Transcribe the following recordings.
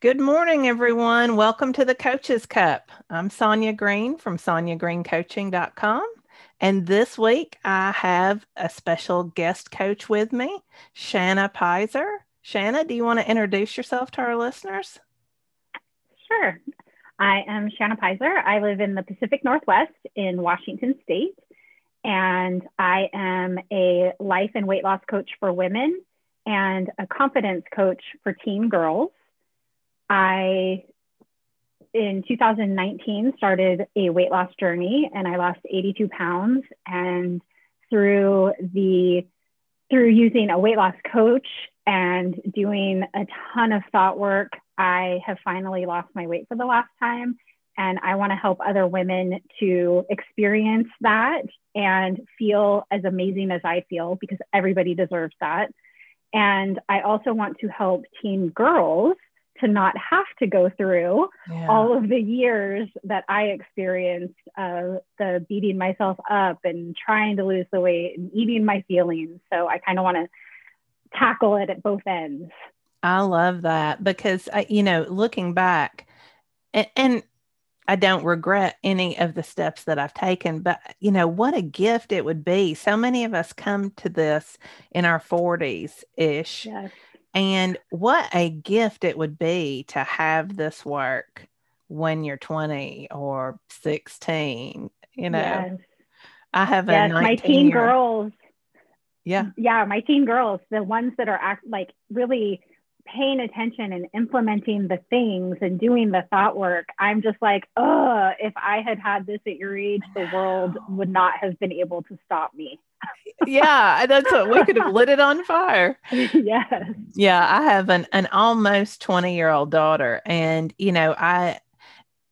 Good morning, everyone. Welcome to the Coaches Cup. I'm Sonya Green from sonyagreencoaching.com. And this week I have a special guest coach with me, Shanna Pyzer. Shanna, do you want to introduce yourself to our listeners? Sure. I am Shanna Pyzer. I live in the Pacific Northwest in Washington State, and I am a life and weight loss coach for women and a confidence coach for teen girls. I, in 2019, started a weight loss journey and I lost 82 pounds. And through the through using a weight loss coach and doing a ton of thought work, I have finally lost my weight for the last time. And I want to help other women to experience that and feel as amazing as I feel because everybody deserves that. And I also want to help teen girls to not have to go through yeah. all of the years that I experienced uh, the beating myself up and trying to lose the weight and eating my feelings. So I kind of want to tackle it at both ends. I love that because, uh, you know, looking back, and, and I don't regret any of the steps that I've taken, but you know, what a gift it would be. So many of us come to this in our 40s ish. Yes. And what a gift it would be to have this work when you're 20 or 16. You know, yes. I have yes, my teen year... girls. Yeah. Yeah. My teen girls, the ones that are act like really paying attention and implementing the things and doing the thought work, I'm just like, oh, if I had had this at your age, the world would not have been able to stop me. Yeah, that's what we could have lit it on fire. yes. Yeah, I have an an almost 20 year old daughter, and you know, I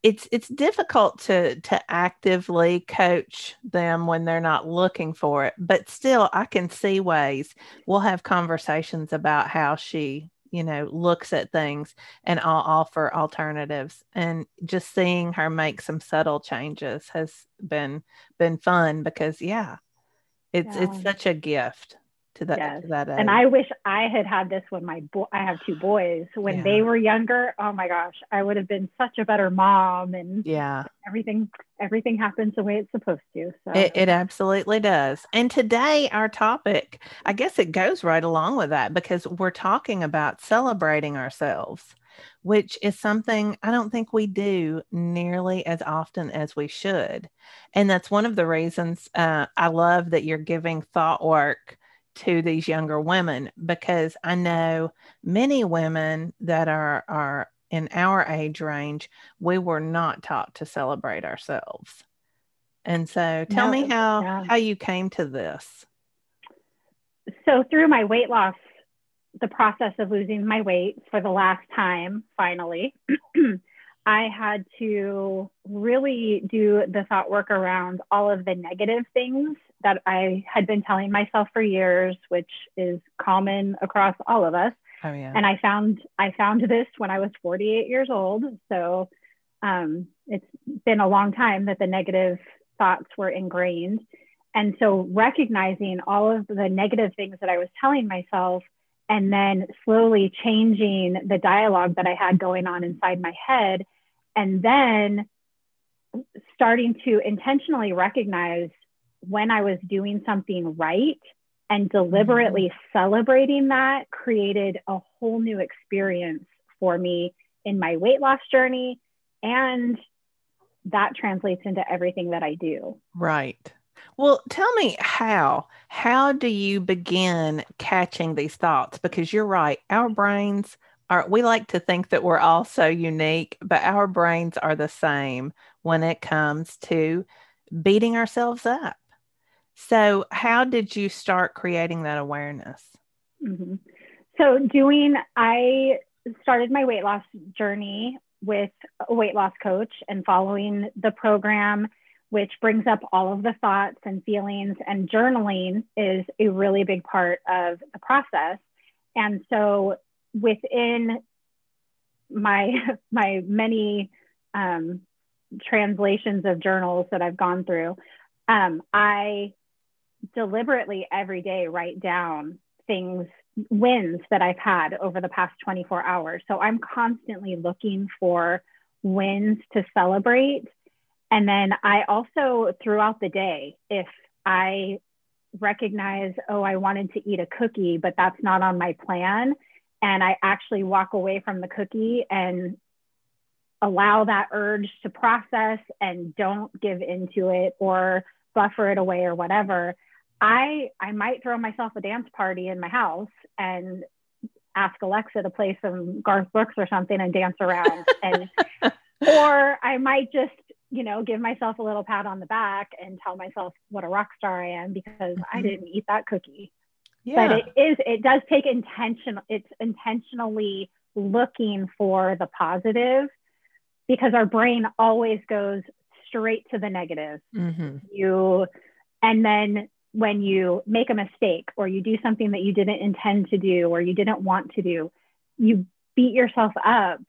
it's it's difficult to to actively coach them when they're not looking for it but still i can see ways we'll have conversations about how she you know looks at things and i'll offer alternatives and just seeing her make some subtle changes has been been fun because yeah it's yeah. it's such a gift to that yes. to that age. and i wish i had had this when my boy i have two boys when yeah. they were younger oh my gosh i would have been such a better mom and yeah everything everything happens the way it's supposed to so it, it absolutely does and today our topic i guess it goes right along with that because we're talking about celebrating ourselves which is something I don't think we do nearly as often as we should. And that's one of the reasons uh, I love that you're giving thought work to these younger women because I know many women that are are in our age range, we were not taught to celebrate ourselves. And so tell no, me how yeah. how you came to this. So through my weight loss, the process of losing my weight for the last time, finally, I had to really do the thought work around all of the negative things that I had been telling myself for years, which is common across all of us. Oh, yeah. And I found I found this when I was 48 years old. So um, it's been a long time that the negative thoughts were ingrained. And so recognizing all of the negative things that I was telling myself and then slowly changing the dialogue that I had going on inside my head and then starting to intentionally recognize when I was doing something right and deliberately mm-hmm. celebrating that created a whole new experience for me in my weight loss journey. And that translates into everything that I do. Right. Well, tell me how. How do you begin catching these thoughts? Because you're right, our brains are, we like to think that we're all so unique, but our brains are the same when it comes to beating ourselves up. So, how did you start creating that awareness? Mm-hmm. So, doing, I started my weight loss journey with a weight loss coach and following the program, which brings up all of the thoughts and feelings, and journaling is a really big part of the process. And so, within my my many um, translations of journals that I've gone through, um, I deliberately every day write down things wins that I've had over the past 24 hours. So I'm constantly looking for wins to celebrate. And then I also, throughout the day, if I recognize, oh, I wanted to eat a cookie, but that's not on my plan, and I actually walk away from the cookie and allow that urge to process and don't give into it or buffer it away or whatever i i might throw myself a dance party in my house and ask alexa to play some garth brooks or something and dance around. And or i might just you know give myself a little pat on the back and tell myself what a rock star i am because mm-hmm. i didn't eat that cookie yeah. but it is it does take intention it's intentionally looking for the positive because our brain always goes straight to the negative. Mm-hmm. You, and then when you make a mistake or you do something that you didn't intend to do or you didn't want to do, you beat yourself up.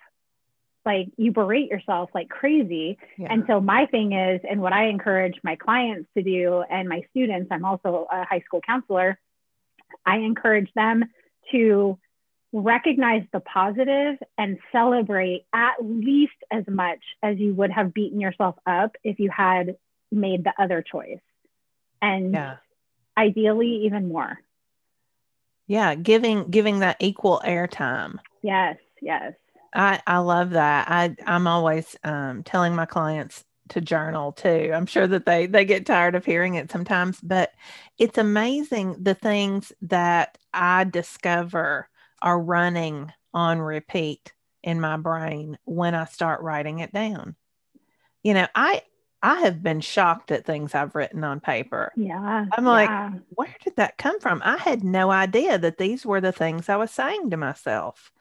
Like you berate yourself like crazy. Yeah. And so, my thing is, and what I encourage my clients to do and my students, I'm also a high school counselor, I encourage them to recognize the positive and celebrate at least as much as you would have beaten yourself up if you had made the other choice. And yeah. ideally even more. Yeah, giving giving that equal airtime. Yes, yes. I I love that. I I'm always um, telling my clients to journal too. I'm sure that they they get tired of hearing it sometimes, but it's amazing the things that I discover are running on repeat in my brain when I start writing it down. You know, I I have been shocked at things I've written on paper. Yeah. I'm like, yeah. where did that come from? I had no idea that these were the things I was saying to myself.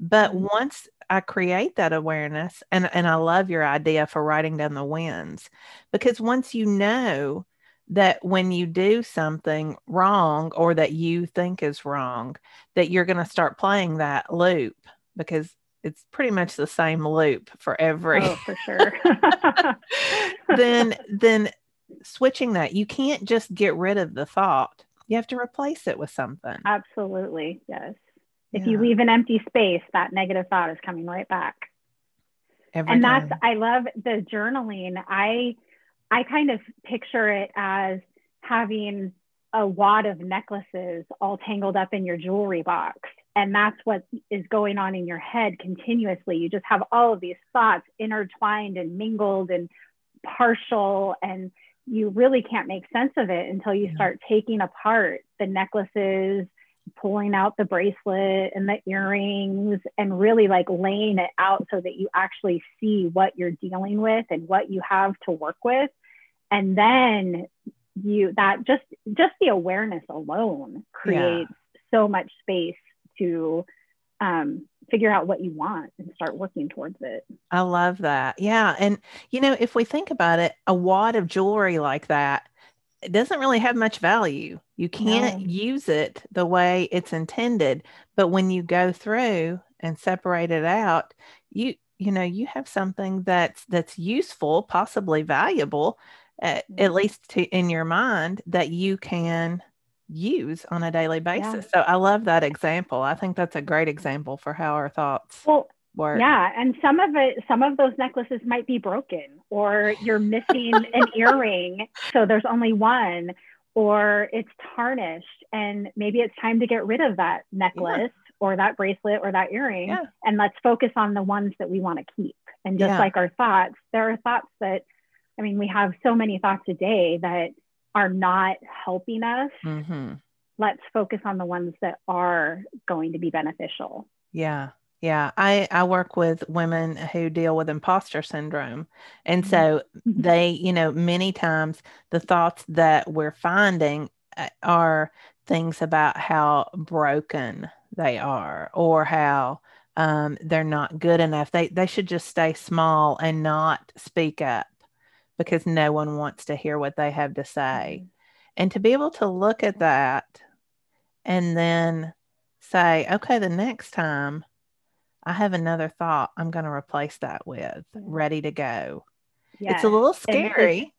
But mm-hmm. once I create that awareness, and, and I love your idea for writing down the wins, because once you know that when you do something wrong or that you think is wrong, that you're going to start playing that loop because it's pretty much the same loop for every oh, for sure. Then then switching that you can't just get rid of the thought. You have to replace it with something. Absolutely yes if yeah. you leave an empty space that negative thought is coming right back every and time. that's i love the journaling i I kind of picture it as having a wad of necklaces all tangled up in your jewelry box. And that's what is going on in your head continuously. You just have all of these thoughts intertwined and mingled and partial, and you really can't make sense of it until you start taking apart the necklaces, pulling out the bracelet and the earrings, and really like laying it out so that you actually see what you're dealing with and what you have to work with and then you that just just the awareness alone creates yeah. so much space to um, figure out what you want and start working towards it. I love that. Yeah. And, you know, if we think about it, a wad of jewelry like that, it doesn't really have much value. You can't no. use it the way it's intended. But when you go through and separate it out, you, you know, you have something that's that's useful, possibly valuable, at, at mm-hmm. least to, in your mind that you can use on a daily basis. Yeah. So I love that example. I think that's a great example for how our thoughts well, Yeah, and some of it some of those necklaces might be broken or you're missing an earring so there's only one or it's tarnished and maybe it's time to get rid of that necklace yeah. or that bracelet or that earring yeah. and let's focus on the ones that we want to keep. And just like our thoughts, there are thoughts that I mean, we have so many thoughts a day that are not helping us. Mm-hmm. Let's focus on the ones that are going to be beneficial. Yeah. Yeah, I, I work with women who deal with imposter syndrome. And so mm-hmm. they, you know, many times the thoughts that we're finding uh, are things about how broken they are or how um, they're not good enough. They, they should just stay small and not speak up because no one wants to hear what they have to say. Mm-hmm. And to be able to look at that and then say, okay, the next time I have another thought, I'm going to replace that with mm. ready to go. Yes. It's a little scary.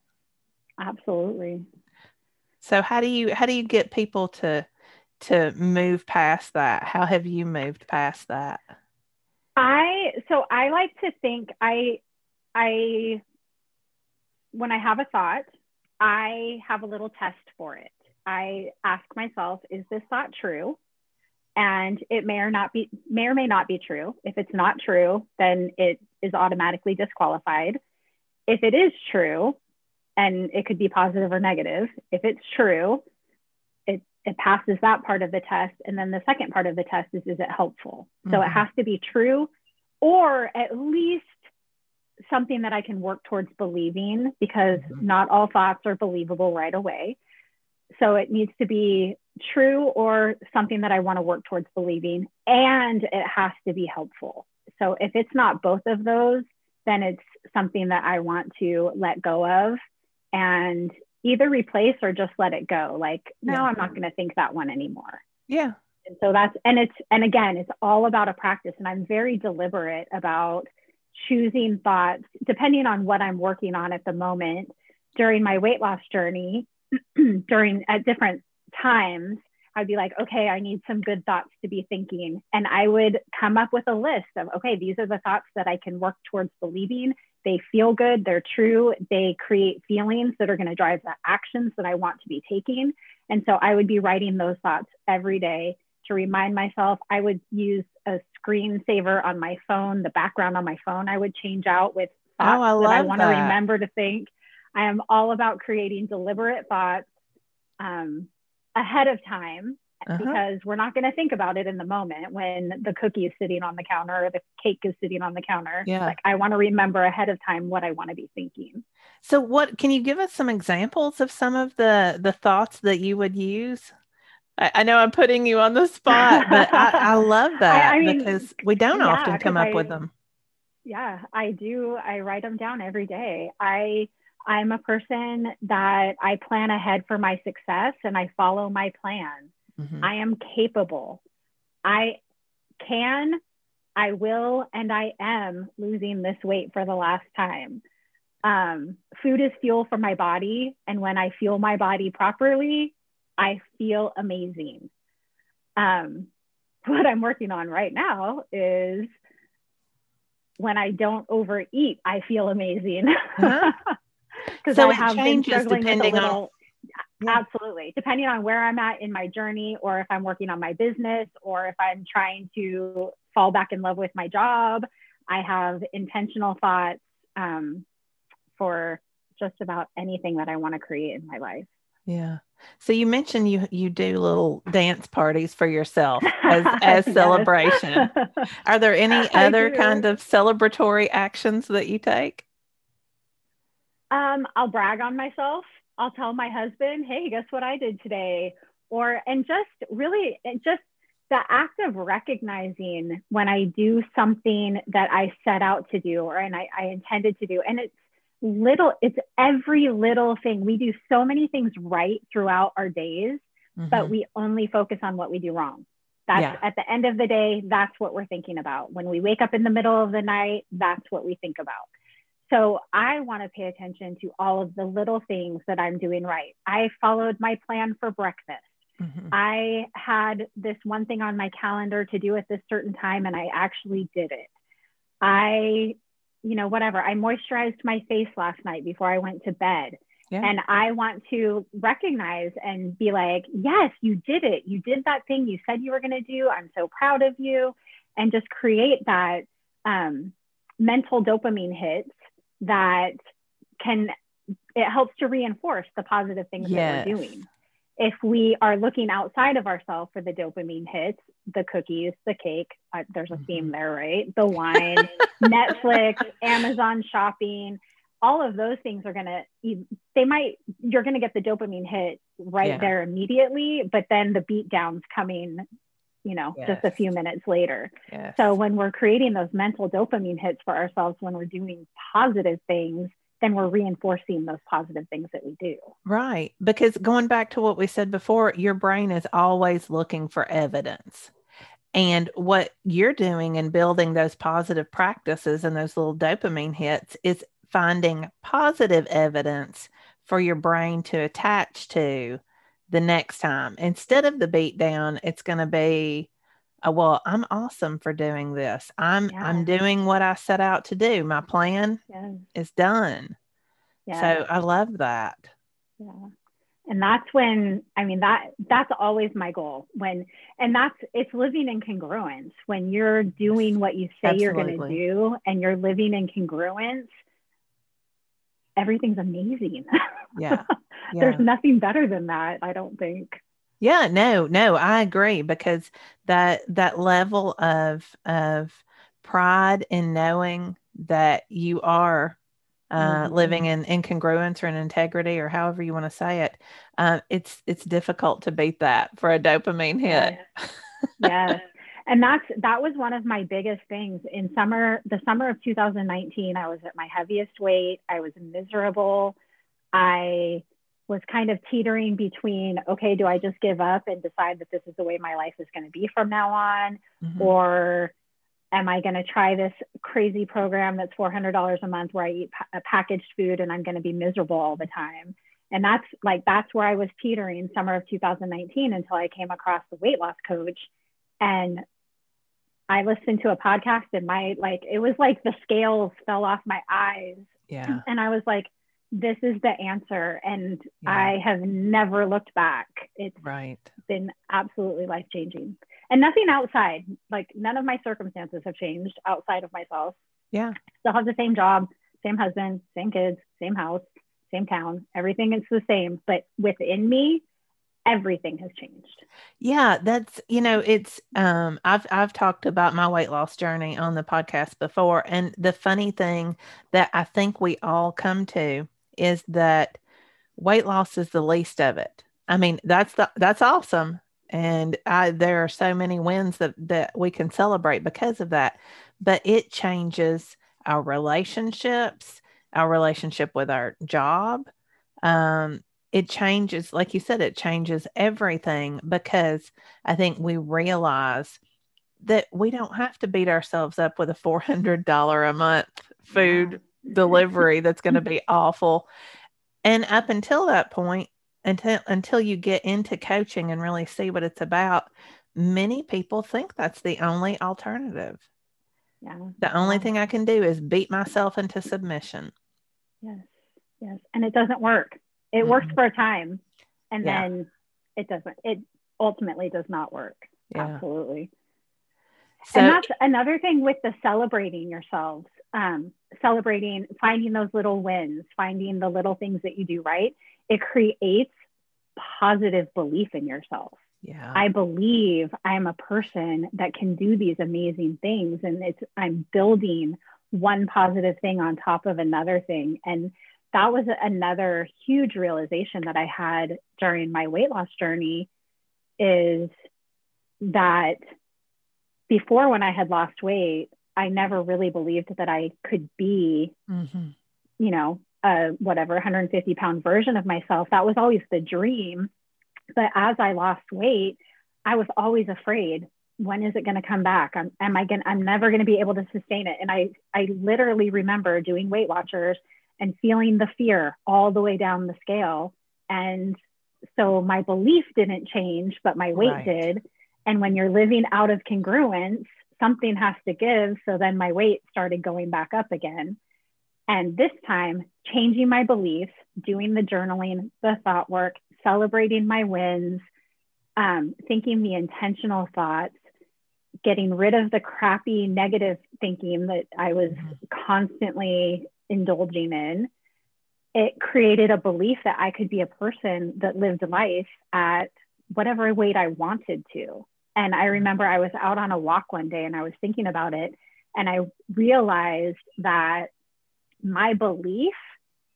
Absolutely. So how do you how do you get people to to move past that? How have you moved past that? I so I like to think I I when I have a thought, I have a little test for it. I ask myself, is this thought true? And it may or not be may or may not be true. If it's not true, then it is automatically disqualified. If it is true, and it could be positive or negative, if it's true, it, it passes that part of the test. And then the second part of the test is, is it helpful? Mm-hmm. So it mm-hmm. has to be true or at least something that I can work towards believing because mm-hmm. not all thoughts are believable right away. So it needs to be true or something that I want to work towards believing, and it has to be helpful. So if it's not both of those, then it's something that I want to let go of and either replace or just let it go. Like, no, yeah. I'm not going to think that one anymore. Yeah. And so that's, and it's, and again, it's all about a practice. And I'm very deliberate about choosing thoughts depending on what I'm working on at the moment during my weight loss journey, during at different times. I'd be like, okay, I need some good thoughts to be thinking. And I would come up with a list of, okay, these are the thoughts that I can work towards believing they feel good, they're true, they create feelings that are going to drive the actions that I want to be taking. And so I would be writing those thoughts every day to remind myself. I would use a screensaver on my phone, the background on my phone, I would change out with thoughts oh, I that I want to remember to think. I am all about creating deliberate thoughts um, ahead of time uh-huh. because we're not going to think about it in the moment when the cookie is sitting on the counter or the cake is sitting on the counter. Yeah. Like I want to remember ahead of time what I want to be thinking. So what can you give us some examples of some of the the thoughts that you would use? I, I know I'm putting you on the spot, but I, I love that I, I mean, because we don't yeah, often come up with them. Yeah, I do. I write them down every day. I I'm a person that I plan ahead for my success and I follow my plan. Mm-hmm. I am capable. I can, I will, and I am losing this weight for the last time. Um, food is fuel for my body. And when I fuel my body properly, I feel amazing. Um, what I'm working on right now is when I don't overeat, I feel amazing. Because so I have been struggling with a little, on yeah. Absolutely. Depending on where I'm at in my journey, or if I'm working on my business, or if I'm trying to fall back in love with my job, I have intentional thoughts um, for just about anything that I want to create in my life. Yeah. So you mentioned you you do little dance parties for yourself as as celebration. Are there any other kind of celebratory actions that you take? Um, I'll brag on myself I'll tell my husband, hey, guess what I did today? Or, and just really, just the act of recognizing when I do something that I set out to do or and I, I intended to do. And it's little, it's every little thing. We do so many things right throughout our days, mm-hmm. but we only focus on what we do wrong. That's yeah. at the end of the day, that's what we're thinking about. When we wake up in the middle of the night, that's what we think about. So I want to pay attention to all of the little things that I'm doing right. I followed my plan for breakfast. Mm-hmm. I had this one thing on my calendar to do at this certain time, and I actually did it. I, you know, whatever, I moisturized my face last night before I went to bed. Yeah. And I want to recognize and be like, yes, you did it. You did that thing you said you were going to do. I'm so proud of you. And just create that um, mental dopamine hits that can it helps to reinforce the positive things yes. that we're doing if we are looking outside of ourselves for the dopamine hits the cookies the cake uh, there's a theme mm-hmm. there right the wine netflix amazon shopping all of those things are going to they might you're going to get the dopamine hit right yeah. there immediately but then the beat downs coming you know, yes. just a few minutes later. Yes. So when we're creating those mental dopamine hits for ourselves, when we're doing positive things, then we're reinforcing those positive things that we do. Right. Because going back to what we said before, your brain is always looking for evidence. And what you're doing in building those positive practices and those little dopamine hits is finding positive evidence for your brain to attach to the next time. Instead of the beat down, it's going to be, oh, well, I'm awesome for doing this. I'm yeah. I'm doing what I set out to do. My plan yeah. is done. Yeah. So I love that. Yeah. And that's when I mean that that's always my goal. When and that's it's living in congruence. When you're doing what you say Absolutely. you're going to do and you're living in congruence, everything's amazing. Yeah. yeah. There's nothing better than that, I don't think. Yeah, no, no, I agree because that that level of of pride in knowing that you are uh, mm-hmm. living in incongruence or in integrity or however you want to say it, uh, it's it's difficult to beat that for a dopamine hit. Yes. yes. And that's that was one of my biggest things in summer, the summer of 2019. I was at my heaviest weight. I was miserable. I was kind of teetering between okay, do I just give up and decide that this is the way my life is going to be from now on? Mm-hmm. Or am I going to try this crazy program that's $400 a month where I eat pa- packaged food and I'm going to be miserable all the time? And that's like, that's where I was teetering summer of 2019 until I came across the weight loss coach. And I listened to a podcast and my, like, it was like the scales fell off my eyes. Yeah. And I was like, this is the answer. And yeah. I have never looked back. It's right. been absolutely life changing. And nothing outside, like none of my circumstances have changed outside of myself. Yeah. Still have the same job, same husband, same kids, same house, same town. Everything is the same. But within me, everything has changed. Yeah, that's you know, it's um I've I've talked about my weight loss journey on the podcast before and the funny thing that I think we all come to is that weight loss is the least of it. I mean, that's the that's awesome. And I there are so many wins that that we can celebrate because of that. But it changes our relationships, our relationship with our job. Um, it changes, like you said, it changes everything because I think we realize that we don't have to beat ourselves up with a $400 a month food delivery that's going to be awful. And up until that point, until until you get into coaching and really see what it's about, many people think that's the only alternative. Yeah. The only thing I can do is beat myself into submission. Yes. Yes. And it doesn't work. It mm-hmm. works for a time and yeah. then it doesn't it ultimately does not work. Yeah. Absolutely. So, and that's another thing with the celebrating yourselves um, celebrating, finding those little wins, finding the little things that you do right, it creates positive belief in yourself. Yeah. I believe I'm a person that can do these amazing things and it's I'm building one positive thing on top of another thing and that was another huge realization that I had during my weight loss journey is that before when I had lost weight, I never really believed that I could be, mm-hmm. you know, a whatever 150 pound version of myself. That was always the dream. But as I lost weight, I was always afraid. When is it going to come back? I'm, am I going? I'm never going to be able to sustain it. And I, I literally remember doing Weight Watchers and feeling the fear all the way down the scale. And so my belief didn't change, but my weight right. did. And when you're living out of congruence, something has to give. So then my weight started going back up again. And this time, changing my beliefs, doing the journaling, the thought work, celebrating my wins, um, thinking the intentional thoughts, getting rid of the crappy negative thinking that I was mm-hmm. constantly indulging in. It created a belief that I could be a person that lived life at whatever weight I wanted to. And I remember I was out on a walk one day and I was thinking about it. And I realized that my belief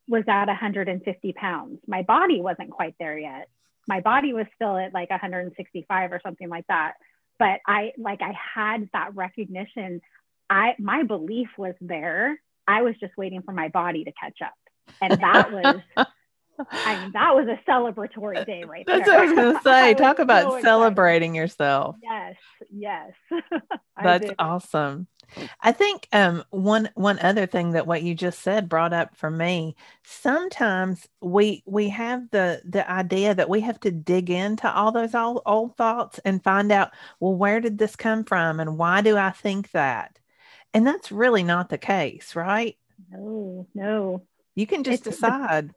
was at 150 pounds. My body wasn't quite there yet. My body was still at like 165 or something like that. But I like I had that recognition. I my belief was there. I was just waiting for my body to catch up. And that was I mean, that was a celebratory day right That's there. That's what I was going to say. Talk about so celebrating yourself. Yes, yes. That's awesome. I think um, one one other thing that what you just said brought up for me. Sometimes we we have the the idea that we have to dig into all those old old thoughts and find out well where did this come from and why do I think that, and that's really not the case, right? No, no. You can just it's, decide.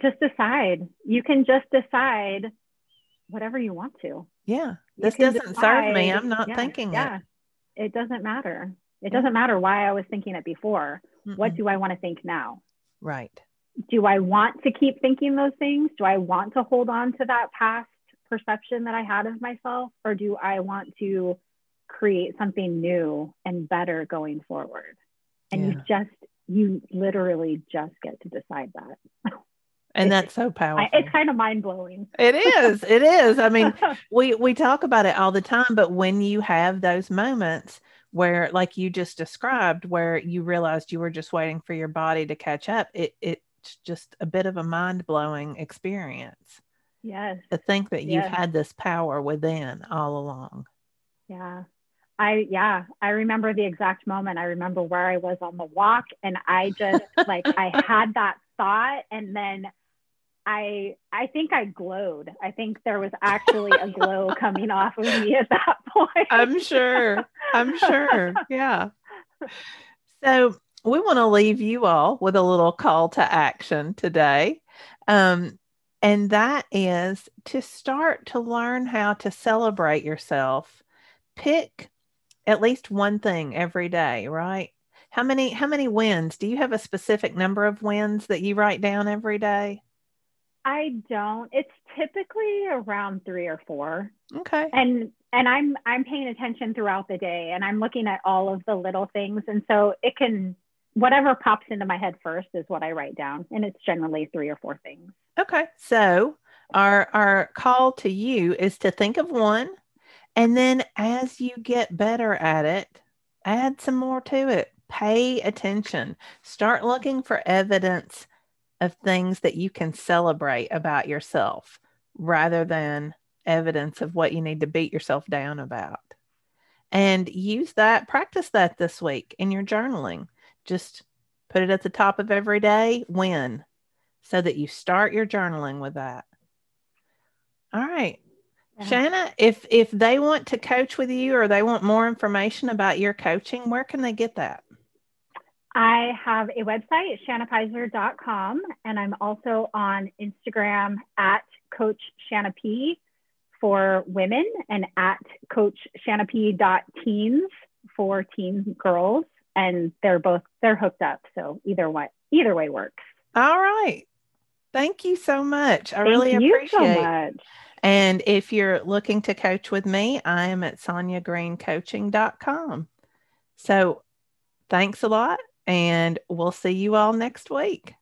Just decide. You can just decide whatever you want to. Yeah, this doesn't decide, serve me. I'm not yeah, thinking yeah. it it doesn't matter. It doesn't matter why I was thinking it before. Mm-mm. What do I want to think now? Right. Do I want to keep thinking those things? Do I want to hold on to that past perception that I had of myself? Or do I want to create something new and better going forward? And yeah. you just, you literally just get to decide that. and that's so powerful. it's kind of mind blowing. It is. It is. I mean, we we talk about it all the time, but when you have those moments where, like you just described, where you realized you were just waiting for your body to catch up, it it's just a bit of a mind blowing experience. Yes. To think that you've had this power within all along. Yeah. I yeah, I remember the exact moment. I remember where I was on the walk and I just like I had that thought and then I I think I glowed. I think there was actually a glow coming off of me at that point. I'm sure. I'm sure. Yeah. So we want to leave you all with a little call to action today. Um, and that is to start to learn how to celebrate yourself. Pick at least one thing every day, right? How many how many wins? Do you have a specific number of wins that you write down every day? I don't. It's typically around three or four. Okay. And and I'm I'm paying attention throughout the day and I'm looking at all of the little things. And so it can whatever pops into my head first is what I write down. And it's generally three or four things. Okay. So our our call to you is to think of one and then as you get better at it, add some more to it. Pay attention. Start looking for evidence of things that you can celebrate about yourself rather than evidence of what you need to beat yourself down about. And use that, practice that this week in your journaling. Just put it at the top of every day, win, so that you start your journaling with that. All right. Shanna, if if they want to coach with you or they want more information about your coaching, where can they get that? I have a website, shannapyzer.com, and I'm also on Instagram at Coach Shanna P for women and at Coach Shanna P teens for teen girls. And they're both they're hooked up. So either way, either way works. All right. Thank you so much. I Thank really appreciate so And if you're looking to coach with me, I am at sonyagreencoaching.com. So thanks a lot and we'll see you all next week.